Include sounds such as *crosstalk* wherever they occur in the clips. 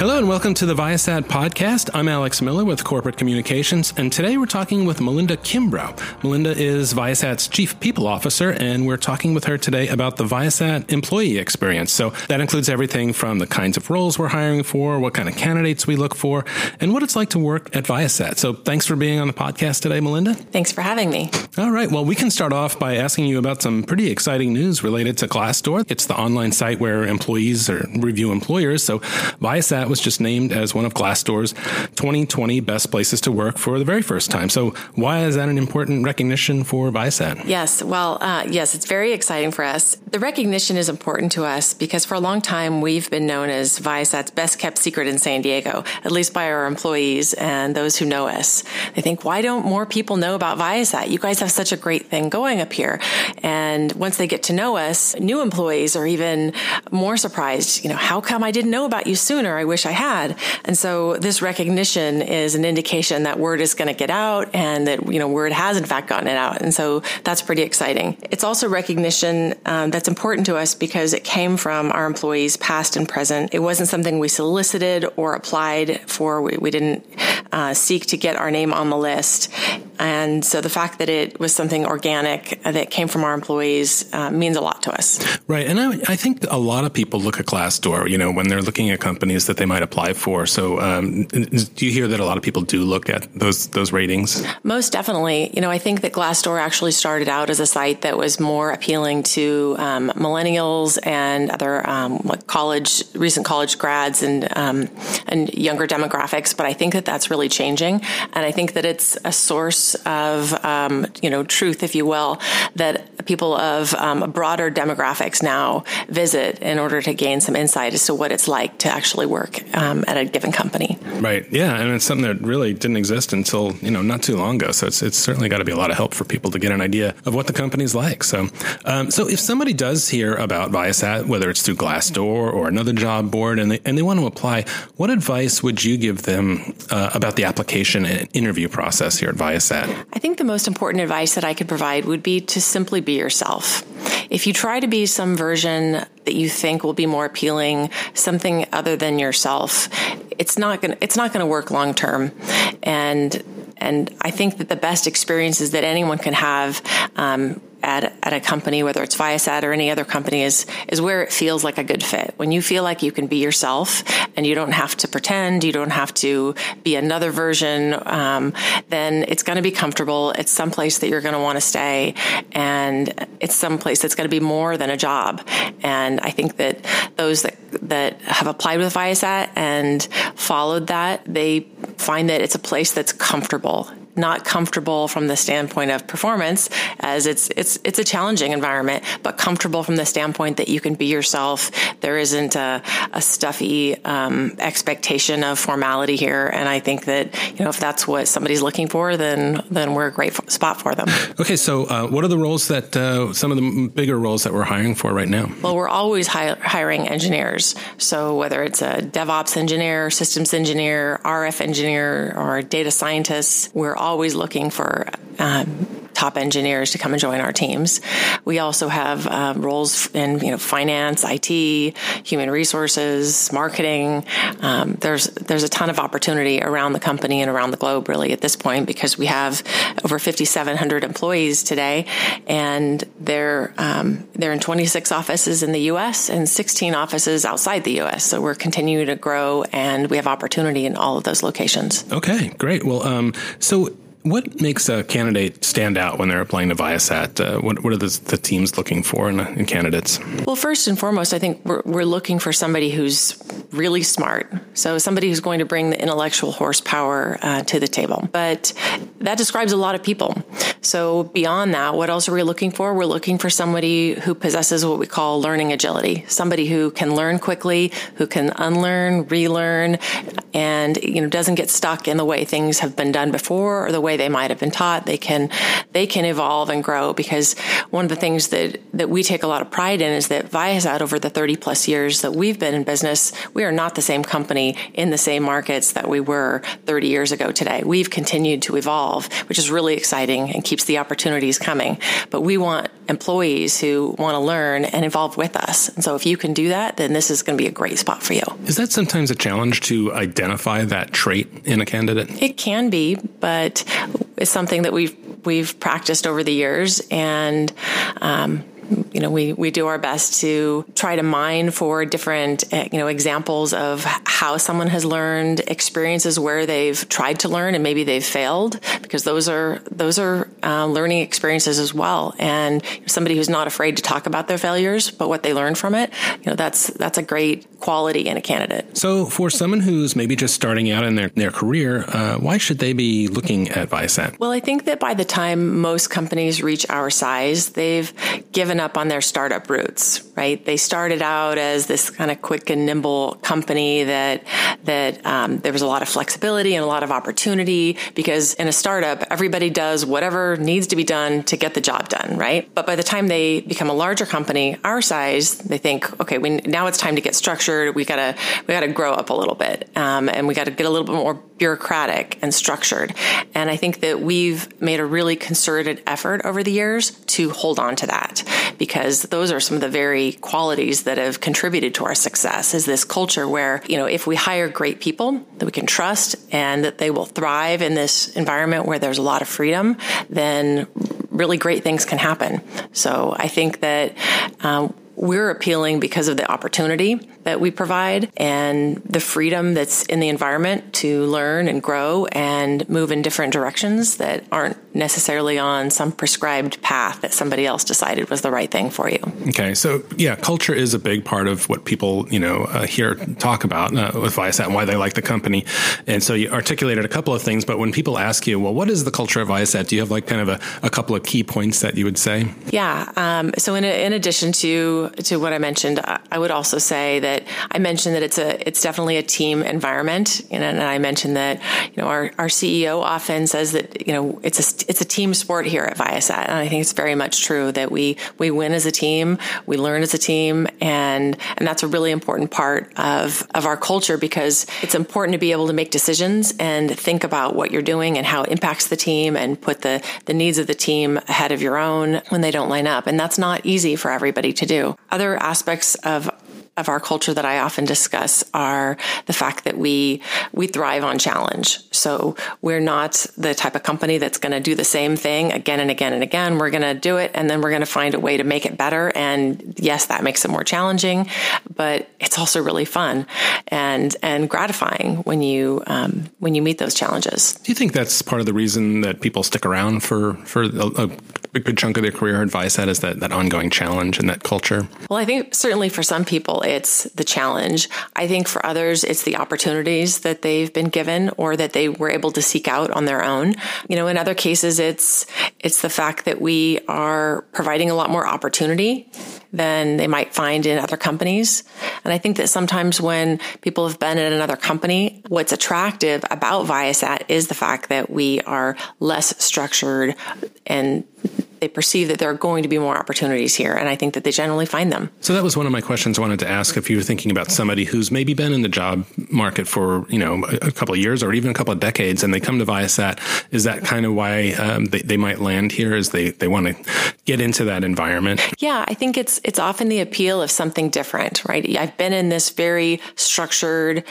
Hello and welcome to the Viasat podcast. I'm Alex Miller with Corporate Communications, and today we're talking with Melinda Kimbrough. Melinda is Viasat's Chief People Officer, and we're talking with her today about the Viasat employee experience. So that includes everything from the kinds of roles we're hiring for, what kind of candidates we look for, and what it's like to work at Viasat. So thanks for being on the podcast today, Melinda. Thanks for having me. All right. Well, we can start off by asking you about some pretty exciting news related to Glassdoor. It's the online site where employees or review employers. So Viasat was just named as one of Glassdoor's 2020 best places to work for the very first time. So, why is that an important recognition for Viasat? Yes, well, uh, yes, it's very exciting for us. The recognition is important to us because for a long time we've been known as Viasat's best kept secret in San Diego, at least by our employees and those who know us. They think, why don't more people know about Viasat? You guys have such a great thing going up here. And once they get to know us, new employees are even more surprised. You know, how come I didn't know about you sooner? I wish I had. And so this recognition is an indication that word is going to get out and that, you know, word has in fact gotten it out. And so that's pretty exciting. It's also recognition um, that's important to us because it came from our employees, past and present. It wasn't something we solicited or applied for. We, we didn't uh, seek to get our name on the list. And so the fact that it was something organic that came from our employees uh, means a lot to us. Right. And I, I, think a lot of people look at Glassdoor, you know, when they're looking at companies that they might apply for. So um, do you hear that a lot of people do look at those those ratings? Most definitely. You know, I think that Glassdoor actually started out as a site that was more appealing to um, millennials and other um, like college, recent college grads and um, and younger demographics. But I think that that's really changing, and I think that it's a source of um, you know truth, if you will, that people of um, broader demographics now visit in order to gain some insight as to what it's like to actually work um, at a given company. Right. Yeah, and it's something that really didn't exist until you know not too long ago. So it's it's certainly got to be a lot of help for people to get an idea of what the company's like. So um, so if somebody does hear about Viasat, whether it's through Glassdoor or another job board, and they and they want to apply, what advice would you give them uh, about the application and interview process here at Viasat? That? I think the most important advice that I could provide would be to simply be yourself. If you try to be some version that you think will be more appealing, something other than yourself, it's not going it's not going to work long term. And and I think that the best experiences that anyone can have um, at, at a company, whether it's Viasat or any other company, is is where it feels like a good fit. When you feel like you can be yourself and you don't have to pretend, you don't have to be another version, um, then it's going to be comfortable. It's someplace that you're going to want to stay, and it's someplace that's going to be more than a job. And I think that those that that have applied with Viasat and followed that, they find that it's a place that's comfortable not comfortable from the standpoint of performance as it's it's it's a challenging environment but comfortable from the standpoint that you can be yourself. There isn't a, a stuffy um, expectation of formality here. And i think that you know if that's what somebody's looking for then then we're a great spot for them. Okay so uh, what are the roles that uh, some of the bigger roles that we're hiring for right now? Well we're always hi- hiring engineers. So whether it's a devops engineer systems engineer rf engineer or data scientists we're always looking for um, top engineers to come and join our teams. We also have um, roles in you know finance, IT, human resources, marketing. Um, there's there's a ton of opportunity around the company and around the globe really at this point because we have over 5,700 employees today, and they're um, they're in 26 offices in the U.S. and 16 offices outside the U.S. So we're continuing to grow, and we have opportunity in all of those locations. Okay, great. Well, um, so what makes a candidate stand out when they're applying to Viasat? Uh, what, what, are the, the, teams looking for in, in, candidates? Well, first and foremost, I think we're, we're, looking for somebody who's really smart. So somebody who's going to bring the intellectual horsepower uh, to the table. But that describes a lot of people. So beyond that, what else are we looking for? We're looking for somebody who possesses what we call learning agility. Somebody who can learn quickly, who can unlearn, relearn, and you know doesn't get stuck in the way things have been done before or the way they might have been taught. They can they can evolve and grow because one of the things that that we take a lot of pride in is that Viasat over the 30 plus years that we've been in business, we are not the same company in the same markets that we were 30 years ago today. We've continued to evolve evolve, which is really exciting and keeps the opportunities coming. But we want employees who want to learn and evolve with us. And so if you can do that, then this is going to be a great spot for you. Is that sometimes a challenge to identify that trait in a candidate? It can be, but it's something that we've we've practiced over the years and um, you know, we, we do our best to try to mine for different, eh, you know, examples of how someone has learned, experiences where they've tried to learn and maybe they've failed, because those are those are uh, learning experiences as well. And somebody who's not afraid to talk about their failures, but what they learned from it, you know, that's that's a great quality in a candidate. So, for someone who's maybe just starting out in their their career, uh, why should they be looking at Viasat? Well, I think that by the time most companies reach our size, they've given up on their startup roots, right? They started out as this kind of quick and nimble company that that um, there was a lot of flexibility and a lot of opportunity because in a startup, everybody does whatever needs to be done to get the job done, right? But by the time they become a larger company, our size, they think, okay, we, now it's time to get structured. We gotta we gotta grow up a little bit, um, and we got to get a little bit more bureaucratic and structured. And I think that we've made a really concerted effort over the years to hold on to that because those are some of the very qualities that have contributed to our success is this culture where, you know, if we hire great people that we can trust and that they will thrive in this environment where there's a lot of freedom, then really great things can happen. So I think that um, we're appealing because of the opportunity that we provide and the freedom that's in the environment to learn and grow and move in different directions that aren't necessarily on some prescribed path that somebody else decided was the right thing for you. Okay, so yeah, culture is a big part of what people you know uh, hear talk about uh, with Viasat and why they like the company. And so you articulated a couple of things, but when people ask you, well, what is the culture of Viasat? Do you have like kind of a, a couple of key points that you would say? Yeah. Um, so in, in addition to to what I mentioned, I would also say that I mentioned that it's a it's definitely a team environment, and, and I mentioned that you know our our CEO often says that you know it's a it's a team sport here at Viasat, and I think it's very much true that we we win as a team, we learn as a team, and and that's a really important part of of our culture because it's important to be able to make decisions and think about what you're doing and how it impacts the team and put the the needs of the team ahead of your own when they don't line up, and that's not easy for everybody to do. Other aspects of of our culture that I often discuss are the fact that we we thrive on challenge. So we're not the type of company that's going to do the same thing again and again and again. We're going to do it and then we're going to find a way to make it better. And yes, that makes it more challenging, but it's also really fun and and gratifying when you um, when you meet those challenges. Do you think that's part of the reason that people stick around for for a, a good chunk of their career advice that is that that ongoing challenge and that culture? Well, I think certainly for some people it's the challenge. I think for others, it's the opportunities that they've been given or that they were able to seek out on their own. You know, in other cases, it's, it's the fact that we are providing a lot more opportunity than they might find in other companies. And I think that sometimes when people have been at another company, what's attractive about Viasat is the fact that we are less structured and they perceive that there are going to be more opportunities here. And I think that they generally find them. So that was one of my questions I wanted to ask if you were thinking about somebody who's maybe been in the job market for, you know, a couple of years or even a couple of decades and they come to Viasat. Is that kind of why um, they, they might land here is they, they want to get into that environment? Yeah, I think it's, it's often the appeal of something different, right? I've been in this very structured,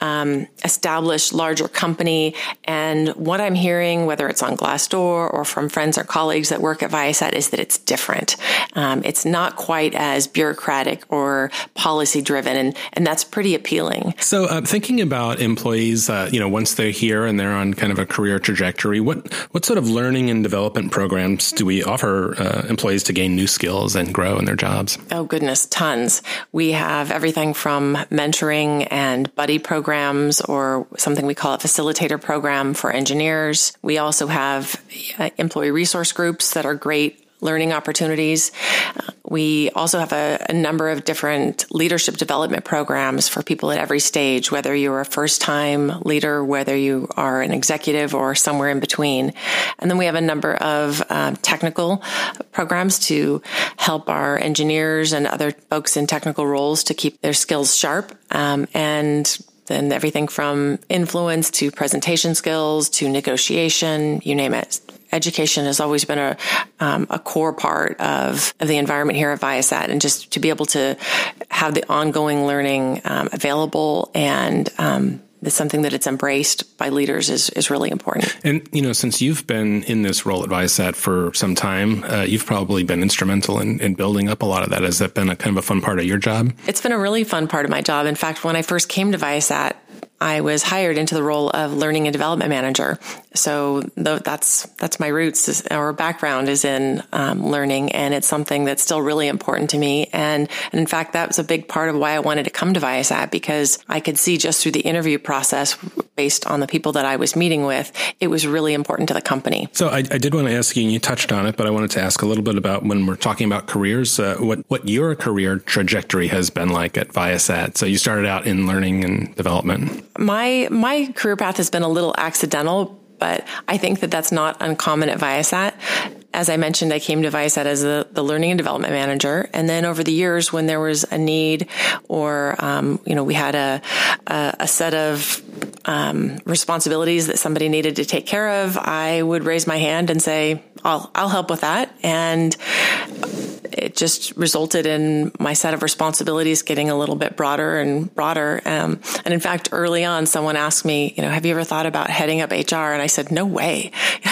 um, established larger company. And what I'm hearing, whether it's on Glassdoor or from friends or colleagues that work at Viasat, is that it's different. Um, it's not quite as bureaucratic or policy driven, and and that's pretty appealing. So, uh, thinking about employees, uh, you know, once they're here and they're on kind of a career trajectory, what what sort of learning and development programs do we offer uh, employees to gain new skills and grow in their jobs? Oh goodness, tons. We have everything from mentoring and buddy programs programs or something we call a facilitator program for engineers. We also have uh, employee resource groups that are great learning opportunities. Uh, we also have a, a, number of different leadership development programs for people at every stage, whether you're a first time leader, whether you are an executive or somewhere in between. And then we have a number of um, technical programs to help our engineers and other folks in technical roles to keep their skills sharp um, and and everything from influence to presentation skills to negotiation, you name it. Education has always been a, um, a core part of, of the environment here at Viasat, and just to be able to have the ongoing learning um, available and um, something that it's embraced by leaders is, is really important. And, you know, since you've been in this role at Viasat for some time, uh, you've probably been instrumental in, in building up a lot of that. Has that been a kind of a fun part of your job? It's been a really fun part of my job. In fact, when I first came to Viasat, I was hired into the role of learning and development manager. So that's that's my roots or background is in um, learning, and it's something that's still really important to me. And, and in fact, that was a big part of why I wanted to come to Viasat because I could see just through the interview process, based on the people that I was meeting with, it was really important to the company. So I, I did want to ask you, and you touched on it, but I wanted to ask a little bit about when we're talking about careers, uh, what what your career trajectory has been like at Viasat. So you started out in learning and development. My my career path has been a little accidental, but I think that that's not uncommon at Viasat. As I mentioned, I came to Viasat as the, the learning and development manager, and then over the years, when there was a need, or um, you know, we had a, a, a set of um, responsibilities that somebody needed to take care of, I would raise my hand and say, "I'll I'll help with that," and it just resulted in my set of responsibilities getting a little bit broader and broader. Um, and in fact, early on, someone asked me, you know, have you ever thought about heading up HR? And I said, no way. *laughs*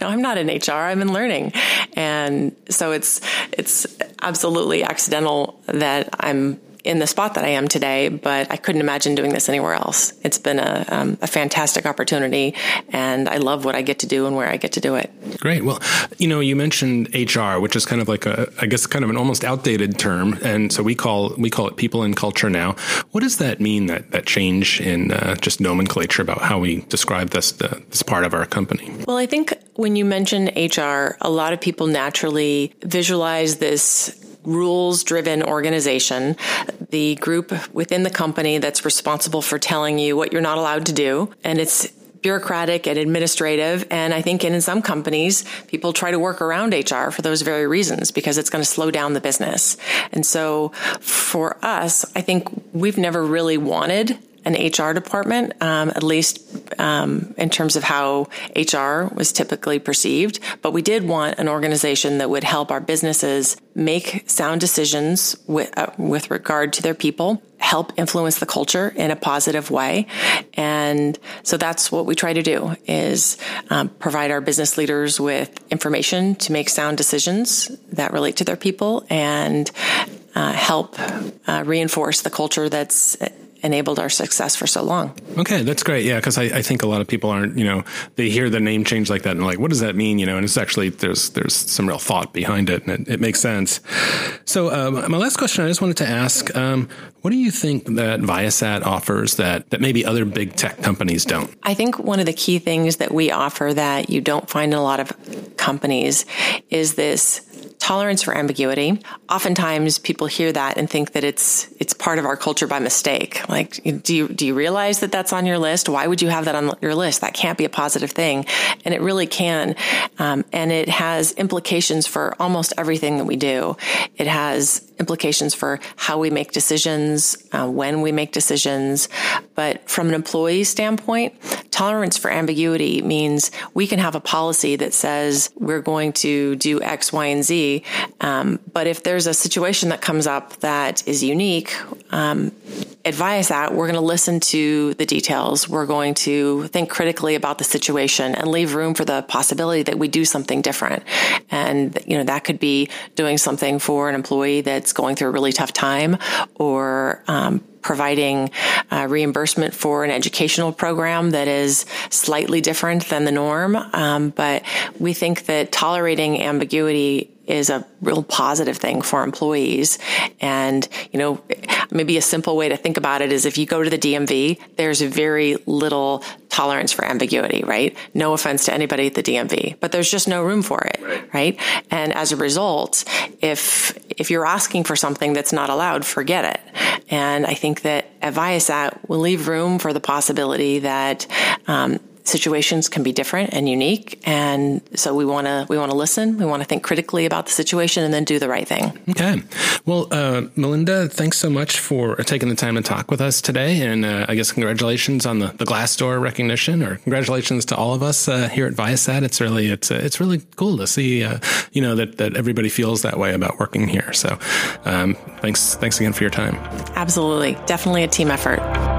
no, I'm not in HR. I'm in learning. And so it's, it's absolutely accidental that I'm in the spot that I am today, but I couldn't imagine doing this anywhere else. It's been a, um, a fantastic opportunity, and I love what I get to do and where I get to do it. Great. Well, you know, you mentioned HR, which is kind of like a, I guess, kind of an almost outdated term, and so we call we call it people and culture now. What does that mean? That that change in uh, just nomenclature about how we describe this uh, this part of our company? Well, I think when you mention HR, a lot of people naturally visualize this rules driven organization, the group within the company that's responsible for telling you what you're not allowed to do. And it's bureaucratic and administrative. And I think in some companies, people try to work around HR for those very reasons because it's going to slow down the business. And so for us, I think we've never really wanted an HR department, um, at least um, in terms of how HR was typically perceived. But we did want an organization that would help our businesses make sound decisions with, uh, with regard to their people, help influence the culture in a positive way. And so that's what we try to do is um, provide our business leaders with information to make sound decisions that relate to their people and uh, help uh, reinforce the culture that's enabled our success for so long. Okay, that's great. Yeah, because I, I, think a lot of people aren't, you know, they hear the name change like that and like, what does that mean? You know, and it's actually there's there's some real thought behind it, and it, it makes sense. So, um, my last question, I just wanted to ask, um, what do you think that Viasat offers that that maybe other big tech companies don't? I think one of the key things that we offer that you don't find in a lot of companies is this tolerance for ambiguity. Oftentimes people hear that and think that it's it's part of our culture by mistake. Like do you do you realize that that's on your list? Why would you have that on your list? That can't be a positive thing. And it really can. Um, and it has implications for almost everything that we do. It has implications for how we make decisions, uh, when we make decisions. But from an employee standpoint, tolerance for ambiguity means we can have a policy that says we're going to do X, Y, and Z. Um, but if there's a situation that comes up that is unique, um, advise that we're going to listen to the details. We're going to think critically about the situation and leave room for the possibility that we do something different. And, you know, that could be doing something for an employee that's going through a really tough time or, um, providing uh, reimbursement for an educational program that is slightly different than the norm. Um, but we think that tolerating ambiguity is a real positive thing for employees. And, you know, maybe a simple way to think about it is if you go to the DMV, there's very little tolerance for ambiguity, right? No offense to anybody at the DMV, but there's just no room for it, right? right? And as a result, if, if you're asking for something that's not allowed, forget it. And I think that at Viasat, we'll leave room for the possibility that, um, situations can be different and unique and so we want to we want to listen we want to think critically about the situation and then do the right thing okay Well, uh, Melinda, thanks so much for taking the time to talk with us today. And uh, I guess congratulations on the, the Glassdoor recognition, or congratulations to all of us uh, here at Viasat. It's really it's uh, it's really cool to see uh, you know that that everybody feels that way about working here. So um, thanks thanks again for your time. Absolutely, definitely a team effort.